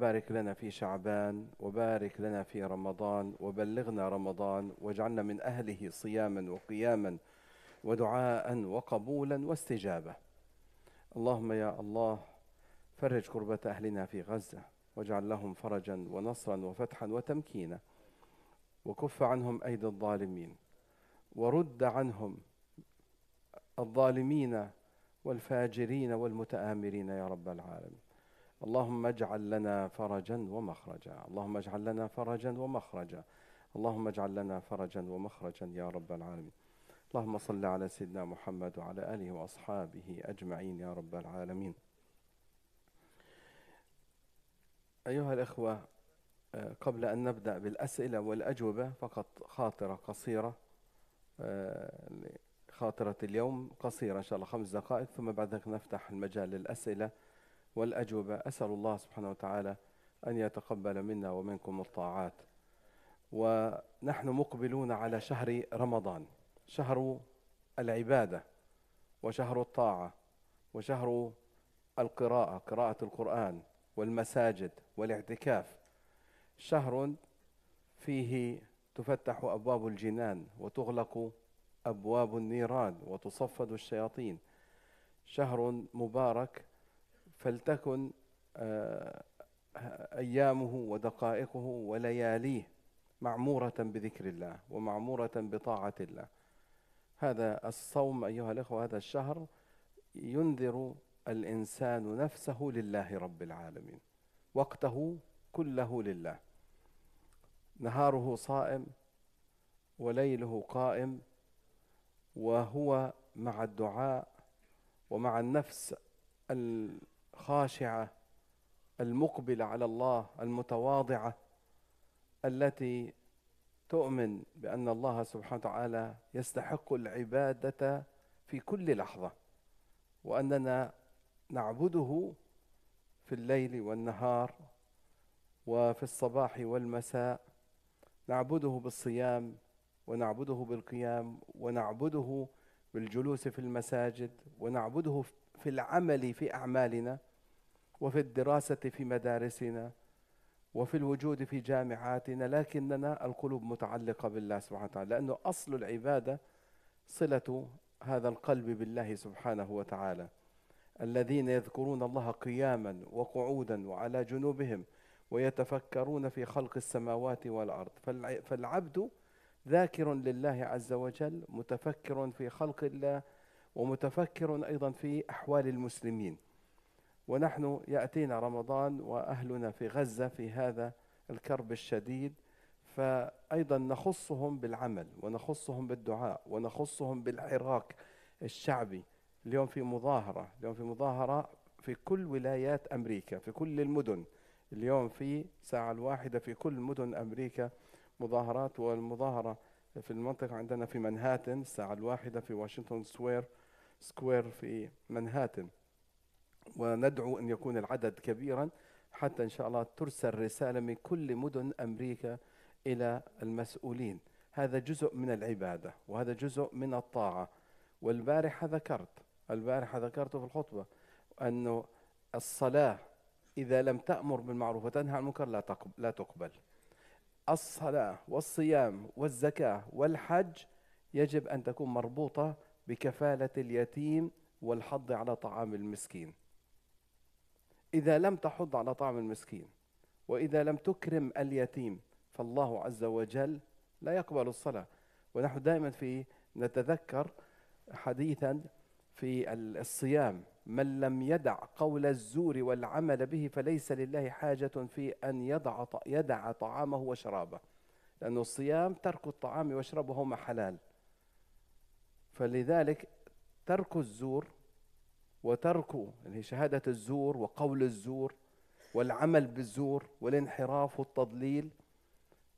بارك لنا في شعبان وبارك لنا في رمضان وبلغنا رمضان واجعلنا من أهله صياما وقياما ودعاء وقبولا واستجابة. اللهم يا الله فرج كربة أهلنا في غزة واجعل لهم فرجا ونصرا وفتحا وتمكينا وكف عنهم أيدي الظالمين ورد عنهم الظالمين والفاجرين والمتآمرين يا رب العالمين. اللهم اجعل لنا فرجا ومخرجا. اللهم اجعل لنا فرجا ومخرجا. اللهم اجعل لنا فرجا ومخرجا يا رب العالمين. اللهم صل على سيدنا محمد وعلى آله وأصحابه أجمعين يا رب العالمين. أيها الأخوة قبل أن نبدأ بالأسئلة والأجوبة فقط خاطرة قصيرة خاطره اليوم قصيرة إن شاء الله خمس دقائق ثم بعد ذلك نفتح المجال للأسئلة. والأجوبة. أسأل الله سبحانه وتعالى أن يتقبل منا ومنكم الطاعات. ونحن مقبلون على شهر رمضان شهر العبادة وشهر الطاعة وشهر القراءة قراءة القرآن والمساجد والاعتكاف. شهر فيه تفتح أبواب الجنان وتغلق أبواب النيران وتصفد الشياطين. شهر مبارك فلتكن آه، أيامه ودقائقه ولياليه معمورة بذكر الله ومعمورة بطاعة الله. هذا الصوم أيها الأخوة هذا الشهر ينذر الإنسان نفسه لله رب العالمين وقته كله لله. نهاره صائم وليله قائم وهو مع الدعاء ومع النفس الخاشعة المقبلة على الله المتواضعة التي تؤمن بأن الله سبحانه وتعالى يستحق العبادة في كل لحظة وأننا نعبده في الليل والنهار وفي الصباح والمساء نعبده بالصيام ونعبده بالقيام ونعبده بالجلوس في المساجد ونعبده في العمل في أعمالنا. وفي الدراسة في مدارسنا وفي الوجود في جامعاتنا لكننا القلوب متعلقة بالله سبحانه وتعالى لأنه أصل العبادة صلة هذا القلب بالله سبحانه وتعالى. الذين يذكرون الله قياما وقعودا وعلى جنوبهم ويتفكرون في خلق السماوات والأرض. فالعبد ذاكر لله عز وجل متفكر في خلق الله ومتفكر أيضا في أحوال المسلمين. ونحن يأتينا رمضان وأهلنا في غزة في هذا الكرب الشديد فأيضا نخصهم بالعمل ونخصهم بالدعاء ونخصهم بالحراك الشعبي. اليوم في مظاهرة اليوم في مظاهرة في كل ولايات أمريكا في كل المدن. اليوم في ساعة الواحدة في كل مدن أمريكا مظاهرات والمظاهرة في المنطقة عندنا في منهاتن الساعة الواحدة في واشنطن سكوير سكوير في منهاتن. وندعو أن يكون العدد كبيرا حتى إن شاء الله ترسل رسالة من كل مدن أمريكا إلى المسؤولين. هذا جزء من العبادة وهذا جزء من الطاعة. والبارحة ذكرت البارحة ذكرت في الخطبة أنه الصلاة إذا لم تأمر بالمعروف وتنهى عن المنكر لا لا تقبل. الصلاة والصيام والزكاة والحج يجب أن تكون مربوطة بكفالة اليتيم والحض على طعام المسكين. إذا لم تحض على طعام المسكين وإذا لم تكرم اليتيم فالله عز وجل لا يقبل الصلاة. ونحن دائما في نتذكر حديثا في الصيام من لم يدع قول الزور والعمل به فليس لله حاجة في أن يضع يدع طعامه وشرابه. لأن الصيام ترك الطعام وشربه حلال. فلذلك ترك الزور وترك يعني شهادة الزور وقول الزور والعمل بالزور والانحراف والتضليل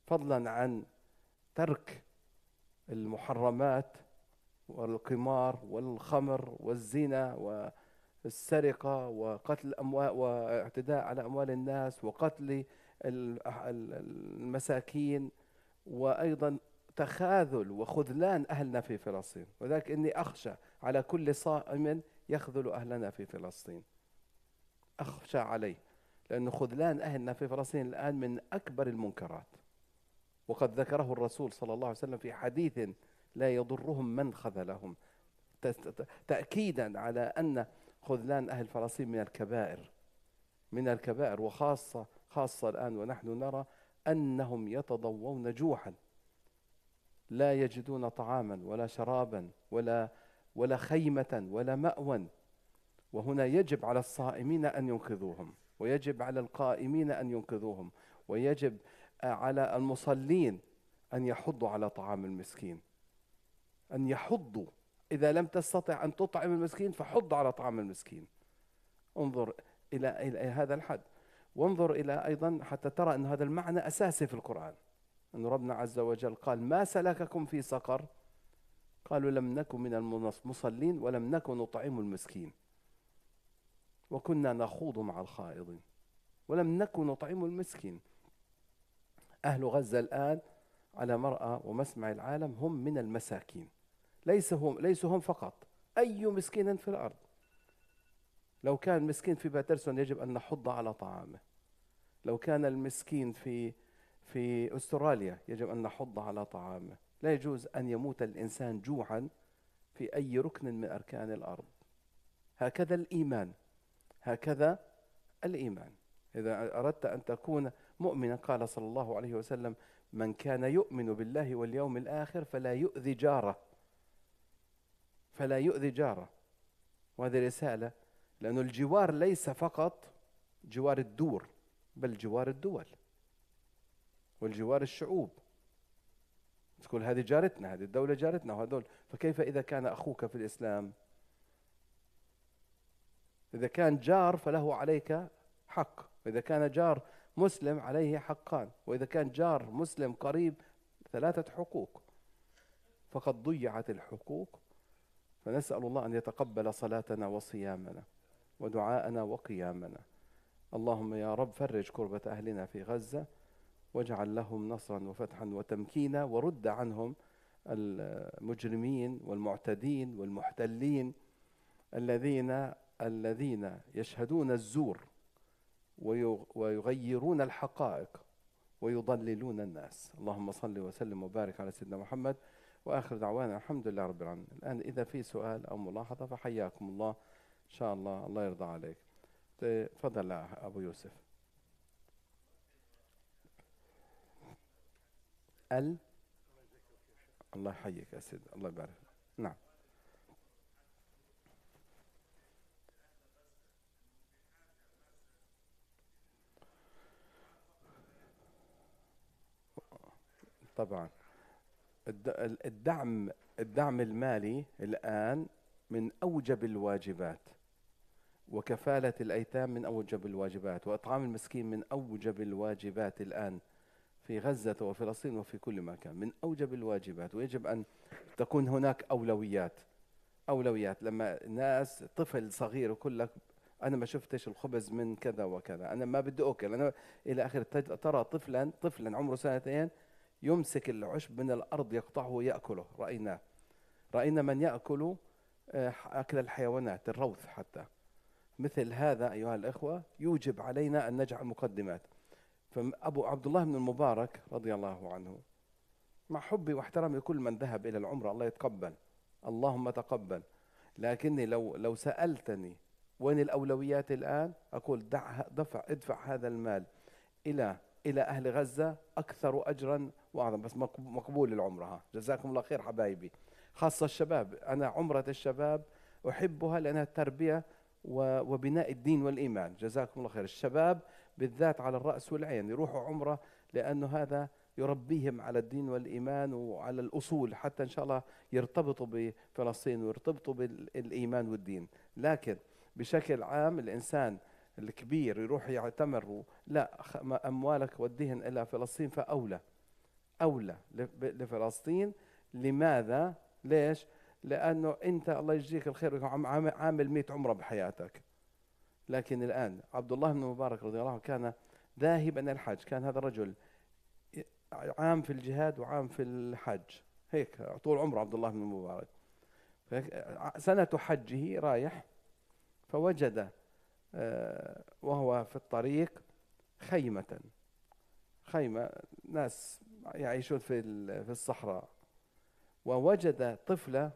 فضلا عن ترك المحرمات والقمار والخمر والزنا والسرقة وقتل الأموال واعتداء على أموال الناس وقتل المساكين وأيضا تخاذل وخذلان أهلنا في فلسطين. وذلك إني أخشى على كل صائم يخذل أهلنا في فلسطين. أخشى عليه لأن خذلان أهلنا في فلسطين الآن من أكبر المنكرات. وقد ذكره الرسول صلى الله عليه وسلم في حديث لا يضرهم من خذلهم. تأكيدا على أن خذلان أهل فلسطين من الكبائر من الكبائر وخاصة خاصة الآن ونحن نرى أنهم يتضوون جوعا. لا يجدون طعاما ولا شرابا ولا ولا خيمة ولا مأوى. وهنا يجب على الصائمين أن ينقذوهم ويجب على القائمين أن ينقذوهم ويجب على المصلين أن يحضوا على طعام المسكين. أن يحضوا. إذا لم تستطع أن تطعم المسكين فحض على طعام المسكين. انظر إلى, إلى هذا الحد. وانظر إلى أيضا حتى ترى أن هذا المعنى أساسي في القرآن. أن ربنا عز وجل قال ما سلككم في سقر قالوا لم نكن من المصلين ولم نكن نطعم المسكين. وكنا نخوض مع الخائضين. ولم نكن نطعم المسكين. أهل غزة الآن على مرأى ومسمع العالم هم من المساكين. ليس هم ليسوا هم فقط. أي مسكين في الأرض؟ لو كان مسكين في باترسون يجب أن نحض على طعامه. لو كان المسكين في في أستراليا يجب أن نحض على طعامه. لا يجوز أن يموت الإنسان جوعا في أي ركن من أركان الأرض. هكذا الإيمان. هكذا الإيمان. إذا أردت أن تكون مؤمنا قال صلى الله عليه وسلم من كان يؤمن بالله واليوم الآخر فلا يؤذي جاره. فلا يؤذي جاره. وهذه رسالة لأن الجوار ليس فقط جوار الدور بل جوار الدول والجوار الشعوب. تقول هذه جارتنا هذه الدولة جارتنا وهذول. فكيف إذا كان أخوك في الإسلام؟ إذا كان جار فله عليك حق. وإذا كان جار مسلم عليه حقان. وإذا كان جار مسلم قريب ثلاثة حقوق. فقد ضيعت الحقوق. فنسأل الله أن يتقبل صلاتنا وصيامنا ودعاءنا وقيامنا. اللهم يا رب فرج كربة أهلنا في غزة. واجعل لهم نصرا وفتحا وتمكينا ورد عنهم المجرمين والمعتدين والمحتلين الذين الذين يشهدون الزور ويغيرون الحقائق ويضللون الناس. اللهم صل وسلم وبارك على سيدنا محمد وآخر دعوانا الحمد لله رب العالمين. الآن إذا في سؤال أو ملاحظة فحياكم الله. إن شاء الله الله يرضى عليك. تفضل أبو يوسف. ال الله يحييك يا سيد الله يبارك. نعم. طبعا. الدعم الدعم المالي الآن من أوجب الواجبات وكفالة الأيتام من أوجب الواجبات وإطعام المسكين من أوجب الواجبات الآن. في غزة وفلسطين وفي كل مكان. من أوجب الواجبات ويجب أن تكون هناك أولويات. أولويات. لما ناس طفل صغير يقول لك أنا ما شفتش الخبز من كذا وكذا أنا ما بدي أكل أنا إلى آخر ترى طفلا طفلا عمره سنتين يمسك العشب من الأرض يقطعه ويأكله. رأيناه رأينا من يأكل آه، أكل الحيوانات الروث حتى. مثل هذا أيها الإخوة يوجب علينا أن نجعل مقدمات. فأبو عبد الله بن المبارك رضي الله عنه مع حبي واحترامي لكل من ذهب إلى العمرة الله يتقبل اللهم تقبل. لكني لو لو سألتني وين الأولويات الآن أقول دع دفع ادفع هذا المال إلى إلى أهل غزة أكثر أجرا وأعظم. بس مقبول العمرة ها. جزاكم الله خير حبايبي. خاصة الشباب. أنا عمرة الشباب أحبها لأنها تربية وبناء الدين والإيمان. جزاكم الله خير. الشباب بالذات على الرأس والعين يروحوا عمرة لأنه هذا يربيهم على الدين والإيمان وعلى الأصول حتى إن شاء الله يرتبطوا بفلسطين ويرتبطوا بالإيمان والدين لكن بشكل عام الإنسان الكبير يروح يعتمر لا أموالك وديهن إلى فلسطين فأولى أولى لفلسطين لماذا؟ ليش؟ لأنه أنت الله يجزيك الخير عامل 100 عمرة بحياتك لكن الآن عبد الله بن مبارك رضي الله عنه كان ذاهبا الحج كان هذا الرجل عام في الجهاد وعام في الحج هيك طول عمره عبد الله بن مبارك. سنة حجه رايح فوجد آه، وهو في الطريق خيمة. خيمة ناس يعيشون في في الصحراء. ووجد طفلة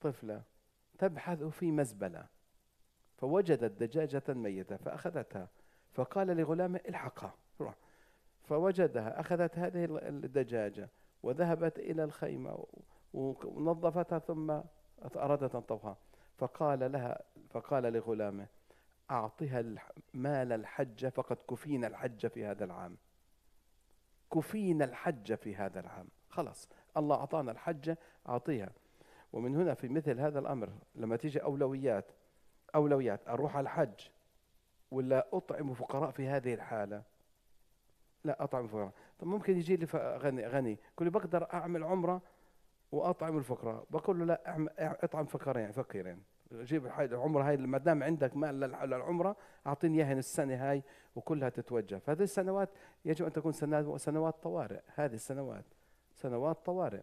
طفلة تبحث في مزبلة. فوجدت دجاجة ميتة فأخذتها. فقال لغلامه الحقها. روح. فوجدها أخذت هذه الدجاجة وذهبت إلى الخيمة ونظفتها ثم أرادت أن تطبخها فقال لها فقال لغلامه أعطها مال الحج فقد كفينا الحج في هذا العام. كفينا الحج في هذا العام. خلاص الله أعطانا الحج أعطيها. ومن هنا في مثل هذا الأمر لما تيجي أولويات أولويات أروح على الحج ولا أطعم فقراء في هذه الحالة؟ لا أطعم فقراء. طب ممكن يجي لي غني غني. كل بقدر أعمل عمرة وأطعم الفقراء. بقول له لا أطعم فقيرين فقيرين. جيب العمرة هاي ما دام عندك مال للعمرة أعطيني إياها السنة هاي وكلها تتوجه. فهذه السنوات يجب أن تكون سنوات طوارئ. هذه السنوات سنوات طوارئ.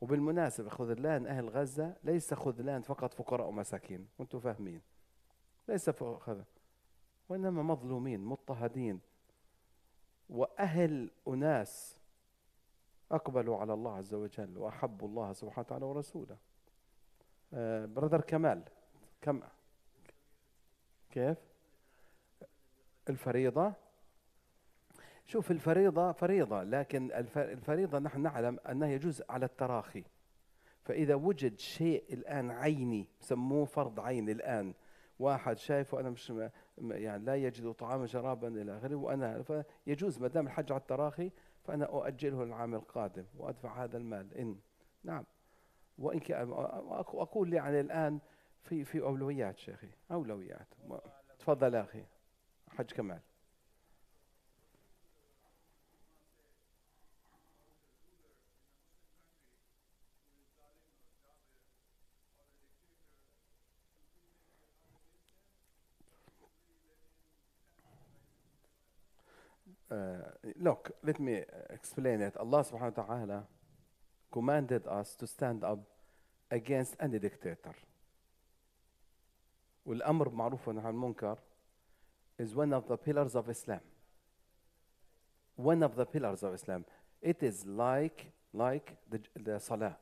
وبالمناسبة خذلان أهل غزة ليس خذلان فقط فقراء ومساكين. وأنتم فاهمين. ليس هذا وإنما مظلومين مضطهدين. وأهل أناس أقبلوا على الله عز وجل وأحبوا الله سبحانه وتعالى ورسوله. آه برادر كمال كم كيف؟ الفريضة؟ شوف الفريضة فريضة لكن الفريضة نحن نعلم أنها يجوز على التراخي. فإذا وجد شيء الآن عيني سموه فرض عين الآن واحد شايفه أنا مش يعني لا يجد طعاما شرابا إلى آخره وأنا فيجوز ما دام الحج على التراخي فأنا أؤجله للعام القادم وأدفع هذا المال. إن نعم. وإن كان أقول يعني الآن في في أولويات شيخي أولويات. تفضل يا أخي حج كمال. Uh, look, let me explain it. Allah subhanahu wa ta'ala commanded us to stand up against any dictator. والأمر معروف عن المنكر is one of the pillars of Islam. One of the pillars of Islam. It is like like the, the salah.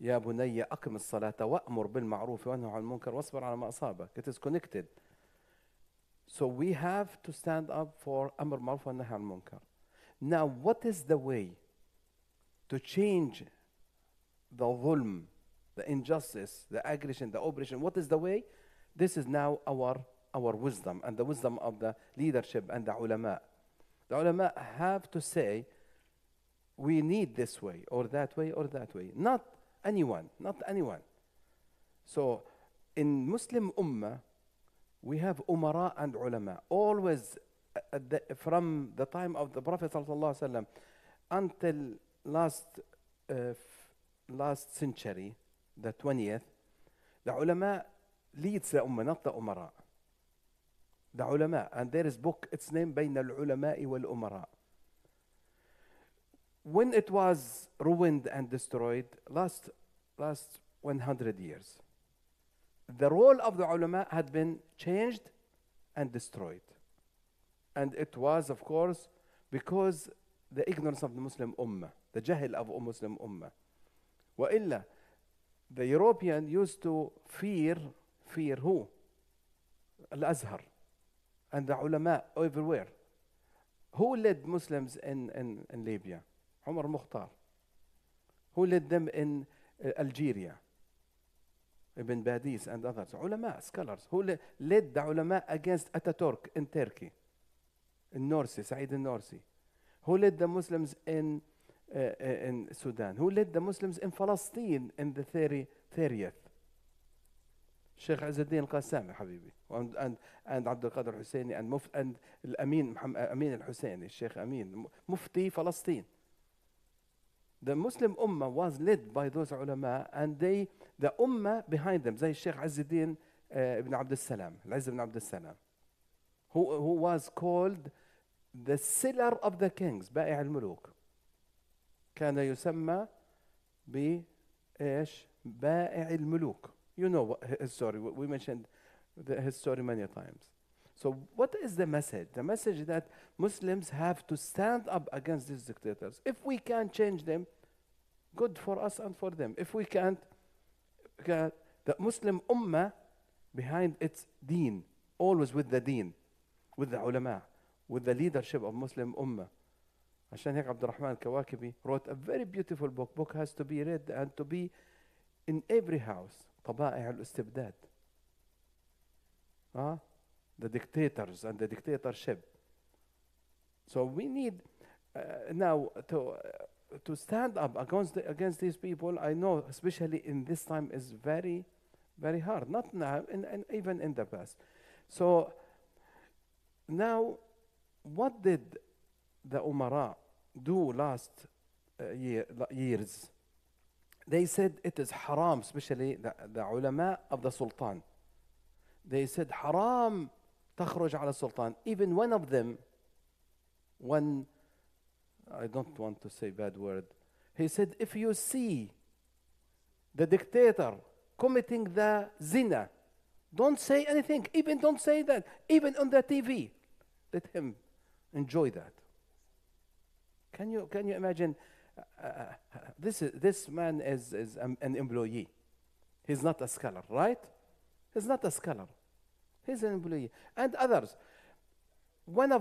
يا بني أقم الصلاة وأمر بالمعروف وانهى عن المنكر واصبر على ما أصابك. It is connected. So we have to stand up for Amr Maruf and Nahi Munkar. Now, what is the way to change the dhulm, the injustice, the aggression, the oppression? What is the way? This is now our, our wisdom and the wisdom of the leadership and the ulama. The ulama have to say, we need this way or that way or that way. Not anyone, not anyone. So in Muslim ummah, we have umara and ulama. Always the, from the time of the Prophet ﷺ until last, uh, last century, the 20th, the ulama leads the ummah, not the umara. The ulama, and there is book, its name بين العلماء والأمراء. When it was ruined and destroyed, last, last 100 years, the role of the ulama had been changed and destroyed. And it was, of course, because the ignorance of the Muslim Ummah, the jahil of the Muslim Ummah. وإلا, the European used to fear, fear who? Al-Azhar and the ulama everywhere. Who led Muslims in, in, in Libya? Umar Mukhtar. Who led them in uh, Algeria? Ibn Badis and others. Ulama, scholars. Who le led the ulama against Ataturk in Turkey? In Norsi, Said al-Norsi. Who led the Muslims in, uh, uh, in Sudan? Who led the Muslims in Palestine in the 30, 30th? الشيخ عز الدين القسامي حبيبي and, and عبد القادر الحسيني and, مف, and محمد امين الحسيني الشيخ امين مفتي فلسطين The Muslim Ummah was led by those ulama and they the Ummah behind them زي الشيخ عز الدين ابن عبد السلام العز بن عبد السلام who, who was called the seller of the kings بائع الملوك كان يسمى بإيش بائع الملوك You know his story. We mentioned his story many times. So, what is the message? The message that Muslims have to stand up against these dictators. If we can change them, good for us and for them. If we can't, can- the Muslim ummah behind its deen, always with the deen, with the ulama, with the leadership of Muslim ummah. عشان هيك عبد الرحمن الكواكبي wrote a very beautiful book. Book has to be read and to be in every house. طبائع الاستبداد. Huh? The dictators and the dictatorship. So we need uh, now to uh, to stand up against the, against these people. I know, especially in this time, is very very hard. Not now, and, and even in the past. So now, what did the Umara do last uh, year, la- years? They said it is haram, especially the, the ulama of the Sultan. They said haram تخرج على السلطان. Even one of them, one, I don't want to say bad word, he said, if you see the dictator committing the zina, don't say anything. Even don't say that. Even on the TV, let him enjoy that. Can you can you imagine? Uh, uh, this is, this man is is an, an employee. He's not a scholar, right? He's not a scholar. He's an employee, and others. One of